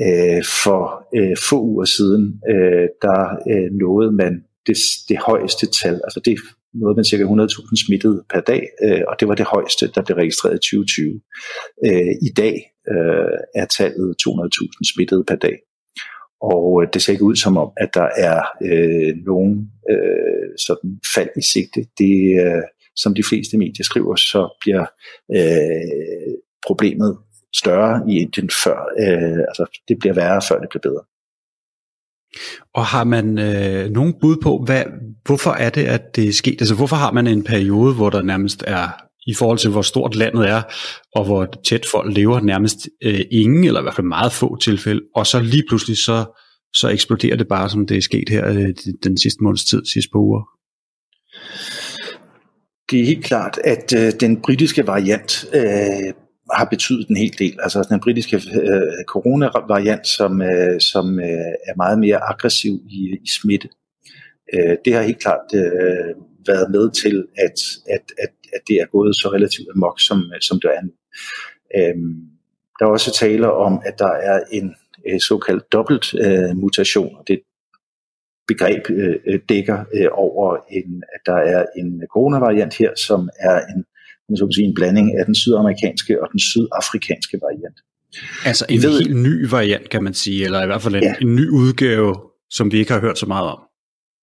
Øh, for øh, få uger siden, øh, der øh, nåede man det, det højeste tal, altså det nåede man cirka 100.000 smittede per dag, øh, og det var det højeste, der blev registreret i 2020. Øh, I dag øh, er tallet 200.000 smittede per dag. Og øh, det ser ikke ud som om, at der er øh, nogen øh, sådan fald i sigte. Det, øh, som de fleste medier skriver, så bliver øh, problemet større i Indien før, øh, altså det bliver værre, før det bliver bedre. Og har man øh, nogen bud på, hvad, hvorfor er det, at det er sket? Altså hvorfor har man en periode, hvor der nærmest er, i forhold til hvor stort landet er, og hvor tæt folk lever, nærmest øh, ingen, eller i hvert fald meget få tilfælde, og så lige pludselig så, så eksploderer det bare, som det er sket her øh, den sidste måneds tid, sidste par uger? Det er helt klart, at øh, den britiske variant øh, har betydet en hel del. Altså den britiske øh, coronavariant, som, øh, som øh, er meget mere aggressiv i, i smitte, øh, det har helt klart øh, været med til, at, at, at, at det er gået så relativt amok, som, som det er nu. Øh, der er også tale om, at der er en øh, såkaldt dobbelt øh, mutation, og det begreb øh, øh, dækker øh, over, en, at der er en coronavariant her, som er en så sige, en blanding af den sydamerikanske og den sydafrikanske variant. Altså en ved, helt ny variant, kan man sige, eller i hvert fald en, ja. en ny udgave, som vi ikke har hørt så meget om.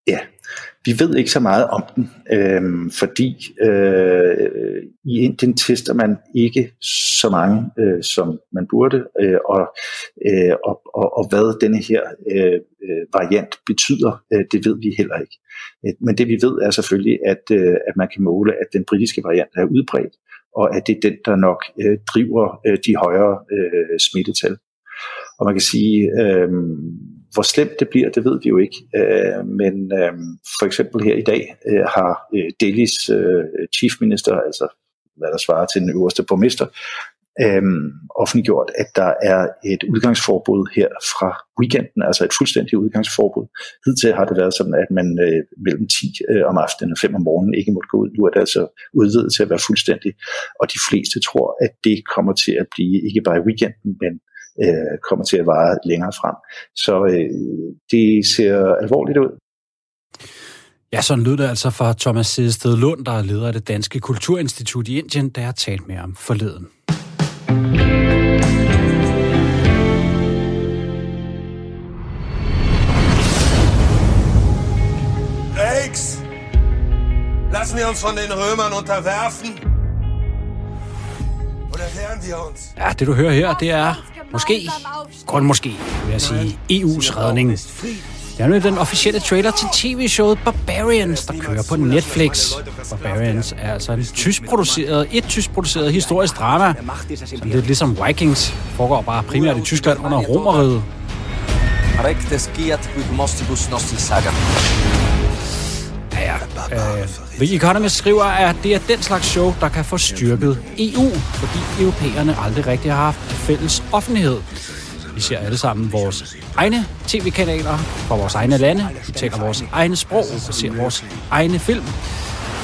Ja, vi ved ikke så meget om den, øh, fordi øh, i Indien tester man ikke så mange, øh, som man burde, øh, og, øh, og, og, og hvad denne her øh, øh variant betyder, øh, det ved vi heller ikke. Øh, men det vi ved er selvfølgelig, at, øh, at man kan måle, at den britiske variant er udbredt, og at det er den, der nok øh, driver øh, de højere øh, smittetal. Og man kan sige, øh, hvor slemt det bliver, det ved vi jo ikke. Øh, men øh, for eksempel her i dag øh, har øh, Delhis øh, chief minister, altså hvad der svarer til den øverste borgmester, øh, offentliggjort, at der er et udgangsforbud her fra weekenden, altså et fuldstændigt udgangsforbud. Hidtil har det været sådan, at man øh, mellem 10 øh, om aftenen og 5 om morgenen ikke måtte gå ud. Nu er det altså udvidet til at være fuldstændig, og de fleste tror, at det kommer til at blive ikke bare i weekenden, men øh, kommer til at vare længere frem. Så øh, det ser alvorligt ud. Ja, sådan lød det altså fra Thomas Sidested Lund, der er leder af det Danske Kulturinstitut i Indien, der har talt med om forleden. Rex! Lassen wir uns von den Römern unterwerfen? Oder wehren wir uns? Ja, det du hører her, det er måske, kun måske, vil jeg sige, EU's redning. Det er nu den officielle trailer til tv-showet Barbarians, der kører på Netflix. Barbarians er altså en tysk produceret, et tysk produceret historisk drama, som lidt ligesom Vikings foregår bare primært i Tyskland under Romeriet. Ja, ja. Øh, The Economist skriver, at det er den slags show, der kan få styrket EU, fordi europæerne aldrig rigtig har haft fælles offentlighed. Vi ser alle sammen vores egne tv-kanaler fra vores egne lande. Vi taler vores egne sprog. og ser vores egne film.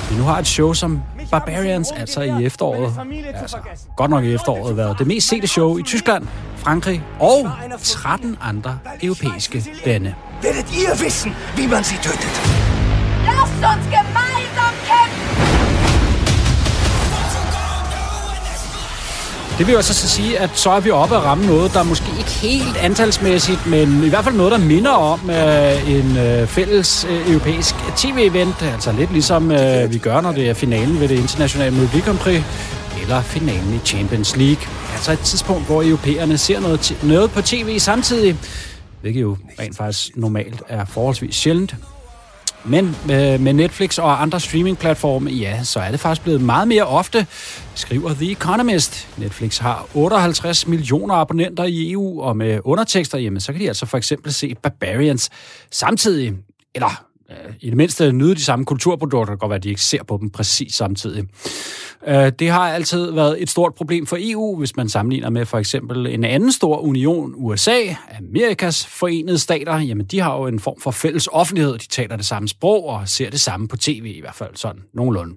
Vi nu har et show som Barbarians, altså i efteråret, altså godt nok i efteråret, været det mest sete show i Tyskland, Frankrig og 13 andre europæiske lande. Werdet ihr wissen, wie man sie tötet? Lasst uns gemeinsam kämpfen! Det vil jo altså så sige, at så er vi oppe at ramme noget, der måske ikke helt antalsmæssigt, men i hvert fald noget, der minder om øh, en øh, fælles øh, europæisk tv-event. Altså lidt ligesom øh, vi gør, når det er finalen ved det internationale Melodi Grand eller finalen i Champions League. Altså et tidspunkt, hvor europæerne ser noget, noget på tv samtidig, hvilket jo rent faktisk normalt er forholdsvis sjældent. Men med, med Netflix og andre streamingplatforme, ja, så er det faktisk blevet meget mere ofte, skriver The Economist. Netflix har 58 millioner abonnenter i EU, og med undertekster, jamen, så kan de altså for eksempel se Barbarians samtidig, eller i det mindste nyde de samme kulturprodukter, det kan godt være, at de ikke ser på dem præcis samtidig. Øh, det har altid været et stort problem for EU, hvis man sammenligner med for eksempel en anden stor union, USA, Amerikas forenede stater. Jamen, de har jo en form for fælles offentlighed, de taler det samme sprog og ser det samme på tv, i hvert fald sådan nogenlunde.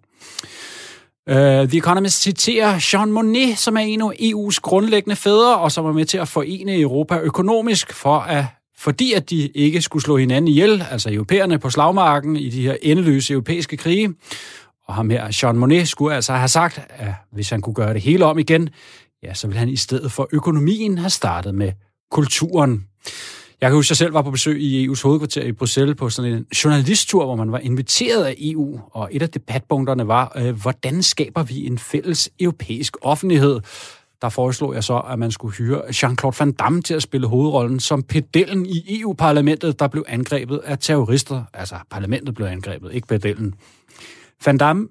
Uh, The Economist citerer Jean Monnet, som er en af EU's grundlæggende fædre, og som er med til at forene Europa økonomisk, for at, fordi at de ikke skulle slå hinanden ihjel, altså europæerne på slagmarken i de her endeløse europæiske krige. Og ham her, Jean Monnet, skulle altså have sagt, at hvis han kunne gøre det hele om igen, ja, så ville han i stedet for økonomien have startet med kulturen. Jeg kan huske, at jeg selv var på besøg i EU's hovedkvarter i Bruxelles på sådan en journalisttur, hvor man var inviteret af EU, og et af debatpunkterne var, øh, hvordan skaber vi en fælles europæisk offentlighed? Der foreslog jeg så, at man skulle hyre Jean-Claude Van Damme til at spille hovedrollen som pedellen i EU-parlamentet, der blev angrebet af terrorister. Altså, parlamentet blev angrebet, ikke pedellen. Van Damme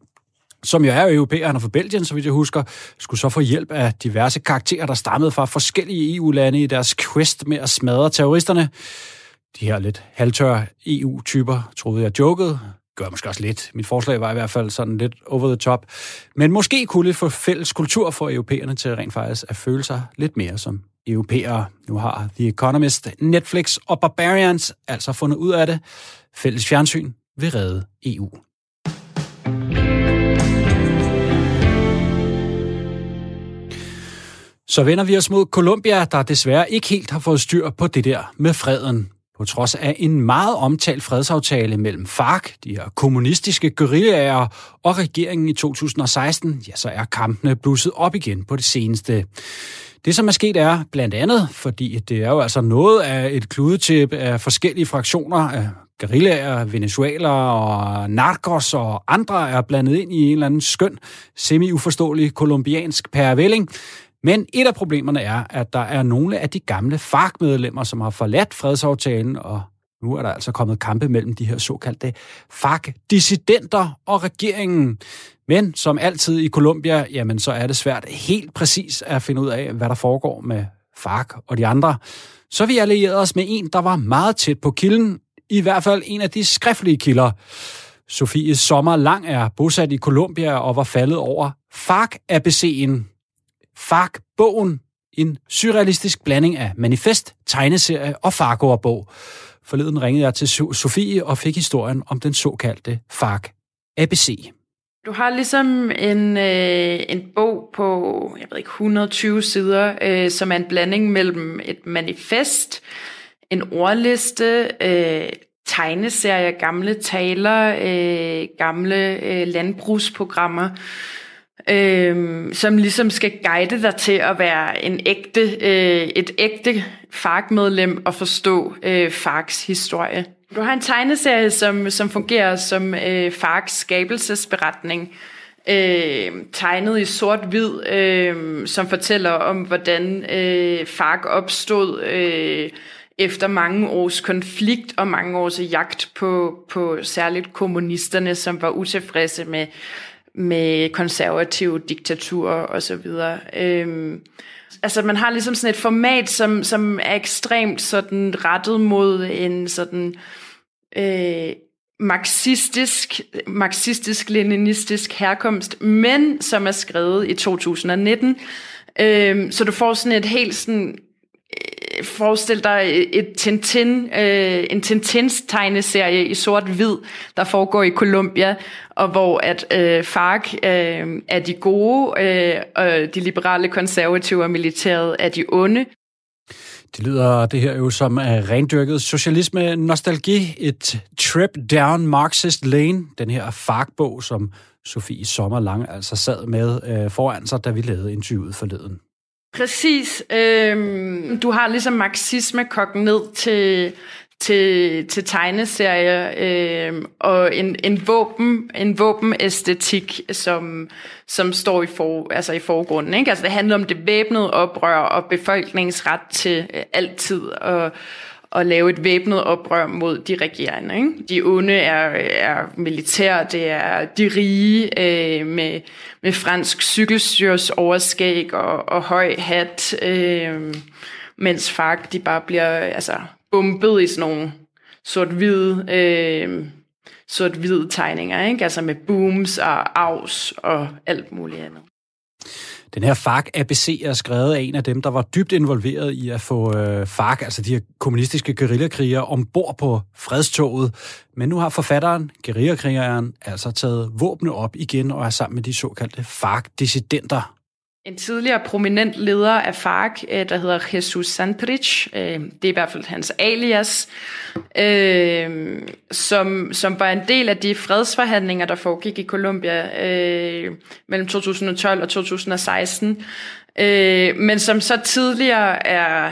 som jo er europæer, han er fra Belgien, så vidt jeg husker, skulle så få hjælp af diverse karakterer, der stammede fra forskellige EU-lande i deres quest med at smadre terroristerne. De her lidt halvtørre EU-typer, troede jeg jokede. Gør måske også lidt. Mit forslag var i hvert fald sådan lidt over the top. Men måske kunne lidt få fælles kultur for europæerne til rent faktisk at føle sig lidt mere som europæere. Nu har The Economist, Netflix og Barbarians altså fundet ud af det. Fælles fjernsyn vil redde EU. Så vender vi os mod Colombia, der desværre ikke helt har fået styr på det der med freden. På trods af en meget omtalt fredsaftale mellem FARC, de her kommunistiske guerillaer, og regeringen i 2016, ja, så er kampene blusset op igen på det seneste. Det, som er sket, er blandt andet, fordi det er jo altså noget af et kludetæppe af forskellige fraktioner af guerillaer, venezueler og narcos og andre er blandet ind i en eller anden skøn, semi-uforståelig kolumbiansk pærevælling, men et af problemerne er, at der er nogle af de gamle FARC-medlemmer, som har forladt fredsaftalen, og nu er der altså kommet kampe mellem de her såkaldte FARC-dissidenter og regeringen. Men som altid i Colombia, jamen så er det svært helt præcis at finde ud af, hvad der foregår med FARC og de andre. Så vi allierede os med en, der var meget tæt på kilden, i hvert fald en af de skriftlige kilder. Sofie Sommer Lang er bosat i Colombia og var faldet over FARC-ABC'en, Fark-bogen, en surrealistisk blanding af manifest, tegneserie og Fargo-bog. Forleden ringede jeg til Sofie og fik historien om den såkaldte Fark ABC. Du har ligesom en, øh, en bog på, jeg ved ikke, 120 sider, øh, som er en blanding mellem et manifest, en ordliste, øh, tegneserier, gamle taler, øh, gamle øh, landbrugsprogrammer, øh, som ligesom skal guide dig til at være en ægte, øh, et ægte FARC-medlem og forstå øh, FARCs historie. Du har en tegneserie, som, som fungerer som øh, FARCs skabelsesberetning, øh, tegnet i sort-hvid, øh, som fortæller om, hvordan øh, FARC opstod øh, efter mange års konflikt og mange års jagt på, på særligt kommunisterne, som var utilfredse med med konservative diktaturer og så videre. Øhm, altså man har ligesom sådan et format, som, som er ekstremt sådan rettet mod en sådan øh, marxistisk, marxistisk-leninistisk herkomst, men som er skrevet i 2019. Øhm, så du får sådan et helt sådan Øh, forestil dig et Tintin, øh, en Tintins tegneserie i sort-hvid, der foregår i Colombia, og hvor at øh, FARC øh, er de gode, øh, og de liberale konservative og militæret er de onde. Det lyder det her jo som rendyrket socialisme nostalgi, et trip down Marxist lane, den her FARC-bog, som Sofie Sommerlang altså sad med øh, foran sig, da vi lavede interviewet forleden. Præcis. Øhm, du har ligesom marxisme kogt ned til, til, til tegneserie øh, og en, en våben en våbenæstetik, som, som står i, for, altså i forgrunden. Ikke? Altså det handler om det væbnede oprør og befolkningens ret til øh, altid og at lave et væbnet oprør mod de regerende. Ikke? De onde er, er militær, det er de rige øh, med, med fransk cykelstyrs overskæg og, og høj hat, øh, mens FARC de bare bliver altså, bumpet i sådan nogle sort-hvide øh, sort-hvide tegninger, ikke? altså med booms og afs og alt muligt andet. Den her FARC ABC er skrevet af en af dem, der var dybt involveret i at få øh, FARC, altså de her kommunistiske guerillakrigere, ombord på fredstoget. Men nu har forfatteren, guerillakrigeren, altså taget våbne op igen og er sammen med de såkaldte FARC-dissidenter en tidligere prominent leder af FARC, øh, der hedder Jesus Santrich, øh, det er i hvert fald hans alias, øh, som, som var en del af de fredsforhandlinger, der foregik i Colombia øh, mellem 2012 og 2016, men som så tidligere er,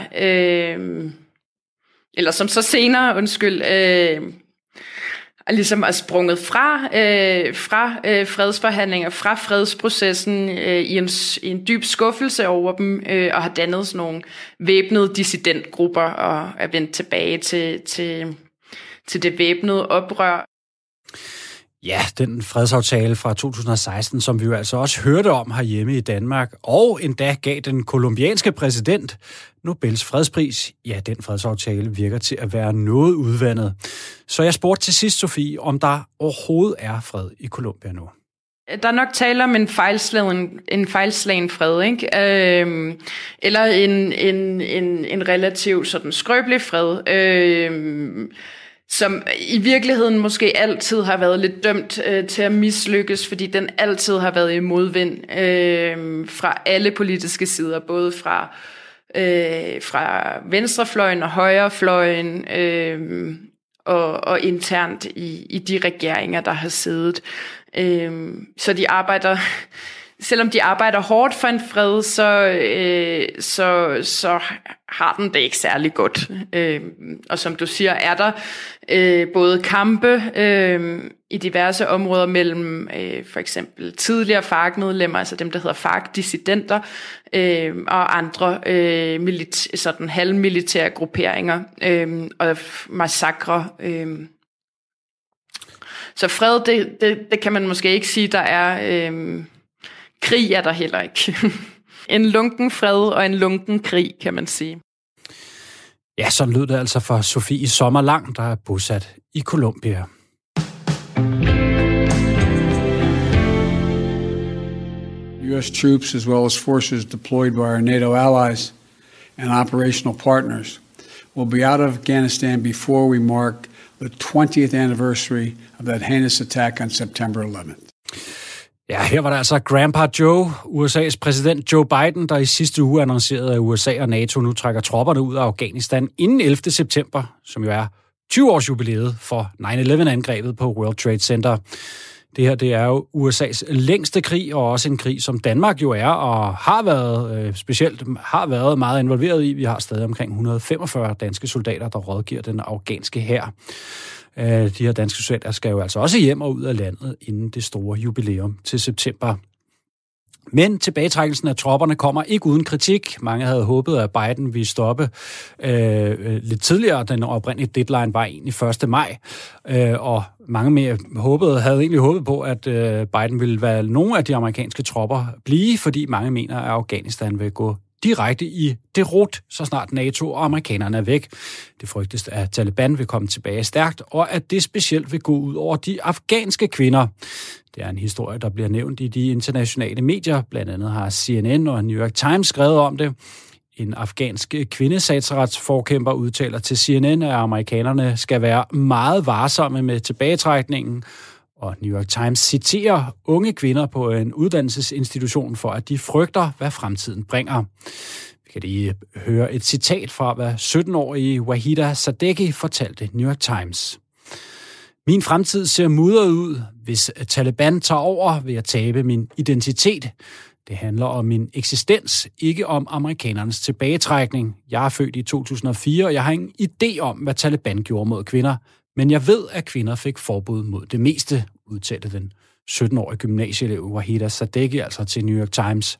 eller som så senere, undskyld, ligesom er sprunget fra, øh, fra øh, fredsforhandlinger, fra fredsprocessen øh, i, en, i en dyb skuffelse over dem, øh, og har dannet sådan nogle væbnede dissidentgrupper, og er vendt tilbage til, til, til det væbnede oprør. Ja, den fredsaftale fra 2016, som vi jo altså også hørte om herhjemme i Danmark, og endda gav den kolumbianske præsident Nobels fredspris. Ja, den fredsaftale virker til at være noget udvandet. Så jeg spurgte til sidst, Sofie, om der overhovedet er fred i Colombia nu. Der er nok tale om en fejlslagen, en fejlslagen fred, ikke? Øhm, eller en, en, en, en relativt sådan skrøbelig fred. Øhm, som i virkeligheden måske altid har været lidt dømt øh, til at mislykkes, fordi den altid har været i modvind øh, fra alle politiske sider, både fra øh, Øh, fra venstrefløjen og højrefløjen øh, og, og internt i, i de regeringer, der har siddet. Øh, så de arbejder selvom de arbejder hårdt for en fred, så, øh, så, så har den det ikke særlig godt. Øh, og som du siger, er der øh, både kampe øh, i diverse områder mellem øh, for eksempel tidligere FARC-medlemmer, altså dem, der hedder FARC-dissidenter, øh, og andre øh, milit- sådan halvmilitære grupperinger øh, og massakre. Øh. Så fred, det, det, det kan man måske ikke sige, der er... Øh, Krig er der heller ikke. en lunken fred og en lunken krig, kan man sige. Ja, sådan lød det altså for Sofie Sommerlang, der er bosat i Colombia. U.S. troops, as well as forces deployed by our NATO allies and operational partners, will be out of Afghanistan before we mark the 20th anniversary of that heinous attack on September 11th. Ja, her var der altså Grandpa Joe, USA's præsident Joe Biden, der i sidste uge annoncerede, at USA og NATO nu trækker tropperne ud af Afghanistan inden 11. september, som jo er 20 års jubilæet for 9-11-angrebet på World Trade Center. Det her det er jo USA's længste krig, og også en krig, som Danmark jo er og har været øh, specielt har været meget involveret i. Vi har stadig omkring 145 danske soldater, der rådgiver den afghanske hær. De her danske soldater skal jo altså også hjem og ud af landet inden det store jubilæum til september. Men tilbagetrækkelsen af tropperne kommer ikke uden kritik. Mange havde håbet, at Biden ville stoppe øh, øh lidt tidligere. Den oprindelige deadline var egentlig 1. maj. Øh, og mange mere håbede, havde egentlig håbet på, at øh, Biden ville være nogle af de amerikanske tropper blive, fordi mange mener, at Afghanistan vil gå direkte i det rot, så snart NATO og amerikanerne er væk. Det frygtes, at Taliban vil komme tilbage stærkt, og at det specielt vil gå ud over de afghanske kvinder. Det er en historie, der bliver nævnt i de internationale medier. Blandt andet har CNN og New York Times skrevet om det. En afghansk kvindesatsretsforkæmper udtaler til CNN, at amerikanerne skal være meget varsomme med tilbagetrækningen, og New York Times citerer unge kvinder på en uddannelsesinstitution for, at de frygter, hvad fremtiden bringer. Vi kan lige høre et citat fra, hvad 17-årige Wahida Sadeghi fortalte New York Times. Min fremtid ser mudret ud. Hvis Taliban tager over, vil jeg tabe min identitet. Det handler om min eksistens, ikke om amerikanernes tilbagetrækning. Jeg er født i 2004, og jeg har ingen idé om, hvad Taliban gjorde mod kvinder. Men jeg ved, at kvinder fik forbud mod det meste, udtalte den 17-årige gymnasieelev Wahida Sadeghi altså til New York Times.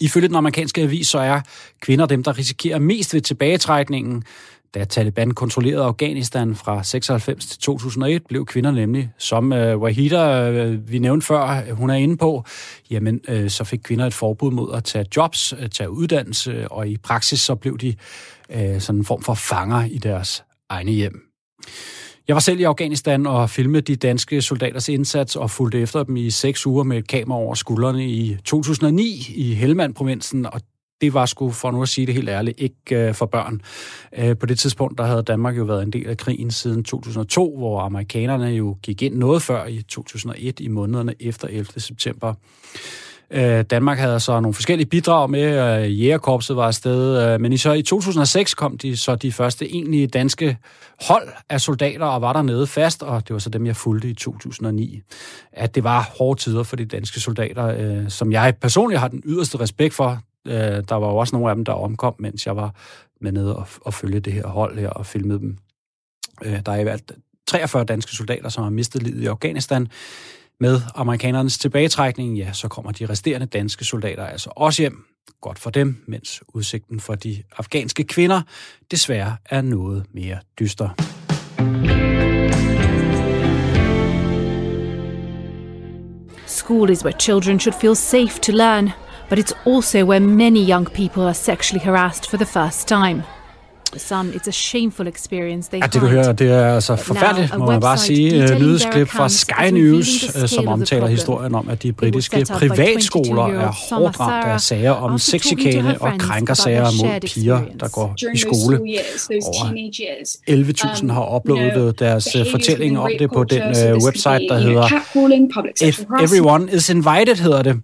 Ifølge den amerikanske avis, så er kvinder dem, der risikerer mest ved tilbagetrækningen. Da Taliban kontrollerede Afghanistan fra 96 til 2001, blev kvinder nemlig, som øh, Wahida, øh, vi nævnte før, hun er inde på, jamen øh, så fik kvinder et forbud mod at tage jobs, øh, tage uddannelse, og i praksis så blev de øh, sådan en form for fanger i deres egne hjem. Jeg var selv i Afghanistan og filmede de danske soldaters indsats og fulgte efter dem i seks uger med et kamera over skuldrene i 2009 i Helmand-provinsen, og det var sgu, for nu at sige det helt ærligt, ikke øh, for børn. Øh, på det tidspunkt, der havde Danmark jo været en del af krigen siden 2002, hvor amerikanerne jo gik ind noget før i 2001, i månederne efter 11. september. Øh, Danmark havde så nogle forskellige bidrag med. Øh, Jægerkorpset var afsted, øh, men i, så i 2006 kom de så de første egentlige danske hold af soldater og var dernede fast, og det var så dem, jeg fulgte i 2009. At det var hårde tider for de danske soldater, øh, som jeg personligt har den yderste respekt for. Øh, der var jo også nogle af dem, der omkom, mens jeg var med nede og, og følge det her hold her og filmede dem. Øh, der er i hvert 43 danske soldater, som har mistet livet i Afghanistan. Med amerikanernes tilbagetrækning, ja, så kommer de resterende danske soldater altså også hjem. Godt for dem, mens udsigten for de afghanske kvinder desværre er noget mere dyster. School is where children should feel safe to learn, but it's also where many young people are sexually harassed for the first time. Son, it's a shameful experience they ja, det du hører, det er altså forfærdeligt, må man bare sige. Nyhedsklip fra Sky News, øh, som omtaler historien om, at de britiske privatskoler er hårdt ramt af sager om sexikane og krænkersager mod piger, der går i skole. Over 11.000 har uploadet deres fortælling om det på den uh, website, der hedder If Everyone is Invited, hedder det.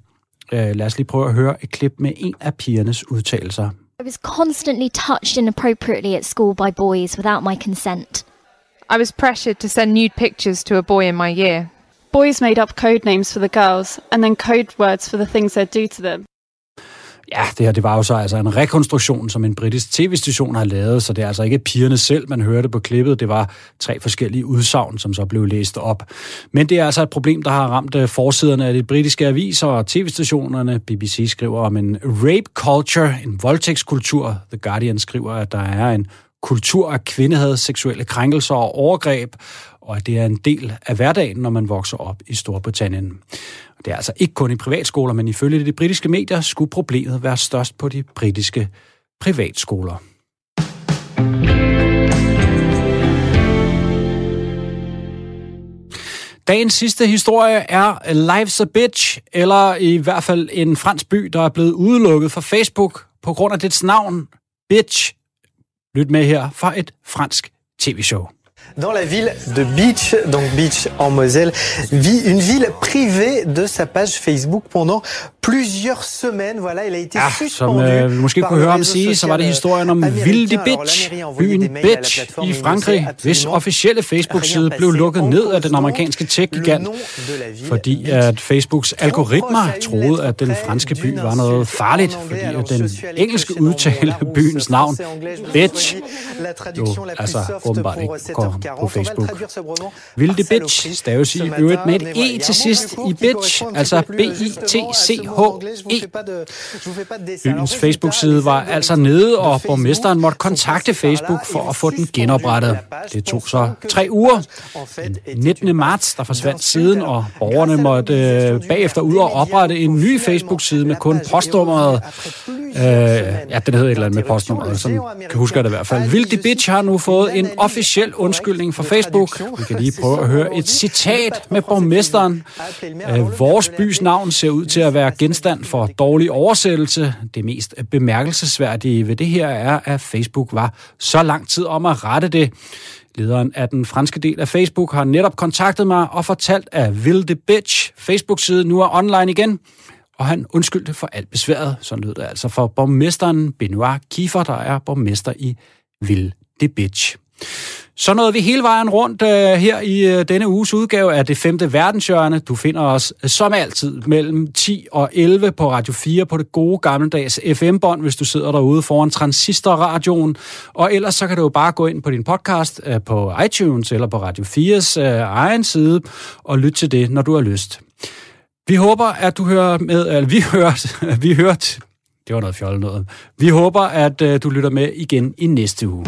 Uh, lad os lige prøve at høre et klip med en af pigernes udtalelser. I was constantly touched inappropriately at school by boys without my consent. I was pressured to send nude pictures to a boy in my year. Boys made up code names for the girls and then code words for the things they'd do to them. Ja, det her det var jo så altså en rekonstruktion, som en britisk tv-station har lavet, så det er altså ikke pigerne selv, man hørte på klippet. Det var tre forskellige udsagn, som så blev læst op. Men det er altså et problem, der har ramt øh, forsiderne af de britiske aviser og tv-stationerne. BBC skriver om en rape culture, en voldtægtskultur. The Guardian skriver, at der er en kultur af kvindehad, seksuelle krænkelser og overgreb, og at det er en del af hverdagen, når man vokser op i Storbritannien. Det er altså ikke kun i privatskoler, men ifølge de britiske medier skulle problemet være størst på de britiske privatskoler. Dagens sidste historie er Life's a Bitch, eller i hvert fald en fransk by, der er blevet udelukket fra Facebook på grund af dets navn, Bitch. Lyt med her fra et fransk tv-show dans la ville de Beach, donc Beach en Moselle, vit une ville privée de sa page Facebook pendant plusieurs semaines. Voilà, il a été ja, suspendu som øh, måske kunne høre ham sige, så var det historien om Vilde Bitch, byen Bitch i Frankrig, hvis officielle Facebook-side blev lukket ned af den amerikanske tech-gigant, fordi at Facebooks algoritmer troede, at den franske by var noget farligt, fordi at den engelske udtale byens navn, Bitch, jo altså åbenbart ikke går på Facebook. Vilde Bitch staves i øvrigt med et E til sidst i Bitch, altså B-I-T-C-H-E. Byens Facebook-side var altså nede, og borgmesteren måtte kontakte Facebook for at få den genoprettet. Det tog så tre uger. Den 19. marts, der forsvandt siden, og borgerne måtte øh, bagefter ud og oprette en ny Facebook-side med kun postnummeret ja, den hedder et eller andet med postnummeret, som kan huske det i hvert fald. Vilde Bitch har nu fået en officiel undskyldning fra Facebook. Vi kan lige prøve at høre et citat med borgmesteren. Øh, vores bys navn ser ud til at være genstand for dårlig oversættelse. Det mest bemærkelsesværdige ved det her er, at Facebook var så lang tid om at rette det. Lederen af den franske del af Facebook har netop kontaktet mig og fortalt, at Vilde Bitch Facebook-side nu er online igen og han undskyldte for alt besværet, sådan lød det altså for borgmesteren Benoit Kiefer, der er borgmester i Ville de Bitch. Så nåede vi hele vejen rundt uh, her i uh, denne uges udgave af det femte verdenshjørne. Du finder os uh, som altid mellem 10 og 11 på Radio 4 på det gode gammeldags FM-bånd, hvis du sidder derude foran transistorradioen. Og ellers så kan du jo bare gå ind på din podcast uh, på iTunes eller på Radio 4's uh, egen side og lytte til det, når du har lyst. Vi håber, at du hører med, eller vi hørt, vi hørt, det var noget fjollet noget. Vi håber, at øh, du lytter med igen i næste uge.